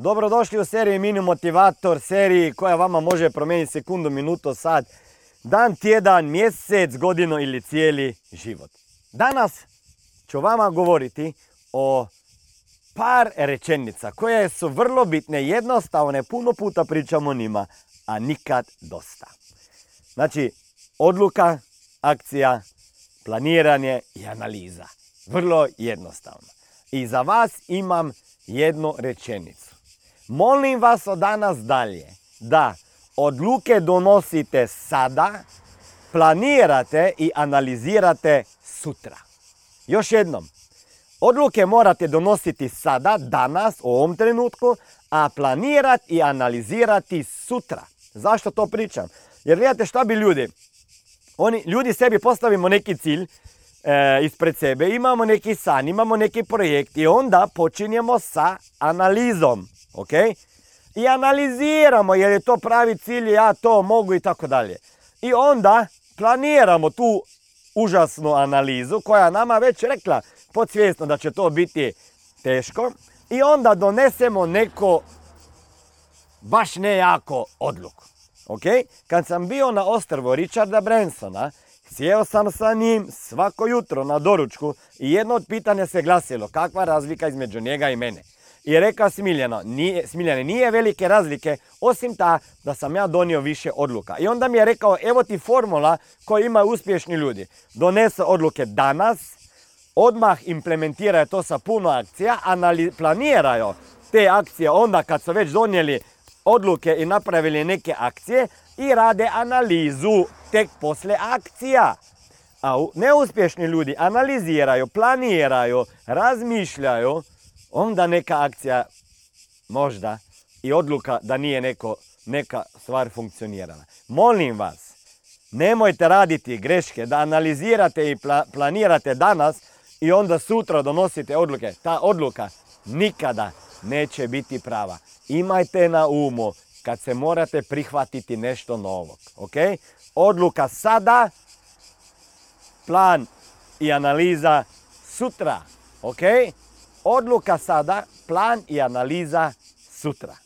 Dobrodošli u seriji Mini Motivator, seriji koja vama može promijeniti sekundu, minuto, sat, dan, tjedan, mjesec, godinu ili cijeli život. Danas ću vama govoriti o par rečenica koje su vrlo bitne, jednostavne, puno puta pričamo o njima, a nikad dosta. Znači, odluka, akcija, planiranje i analiza. Vrlo jednostavno. I za vas imam jednu rečenicu. Molim vas od danas dalje da odluke donosite sada, planirate i analizirate sutra. Još jednom, odluke morate donositi sada, danas, u ovom trenutku, a planirati i analizirati sutra. Zašto to pričam? Jer vidite šta bi ljudi, oni, ljudi sebi postavimo neki cilj e, ispred sebe, imamo neki san, imamo neki projekt i onda počinjemo sa analizom, ok? I analiziramo je li to pravi cilj, ja to mogu i tako dalje. I onda planiramo tu užasnu analizu koja nama već rekla podsvjesno da će to biti teško i onda donesemo neko baš ne jako odluku. Ok? Kad sam bio na ostrvu Richarda Bransona, sjeo sam sa njim svako jutro na doručku i jedno od pitanja se glasilo kakva razlika između njega i mene. I rekao Smiljano, nije, Smiljane, nije velike razlike, osim ta da sam ja donio više odluka. I onda mi je rekao, evo ti formula koju imaju uspješni ljudi. Donese odluke danas, odmah implementiraju to sa puno akcija, planiraju te akcije onda kad su već donijeli odluke i napravili neke akcije i rade analizu tek poslije akcija. A neuspješni ljudi analiziraju, planiraju, razmišljaju, onda neka akcija možda i odluka da nije neko, neka stvar funkcionirala. Molim vas, nemojte raditi greške, da analizirate i planirate danas i onda sutra donosite odluke. Ta odluka nikada neće biti prava. Imajte na umu kad se morate prihvatiti nešto novog. Ok? Odluka sada, plan i analiza sutra. Ok? Odluka sada, plan i analiza sutra.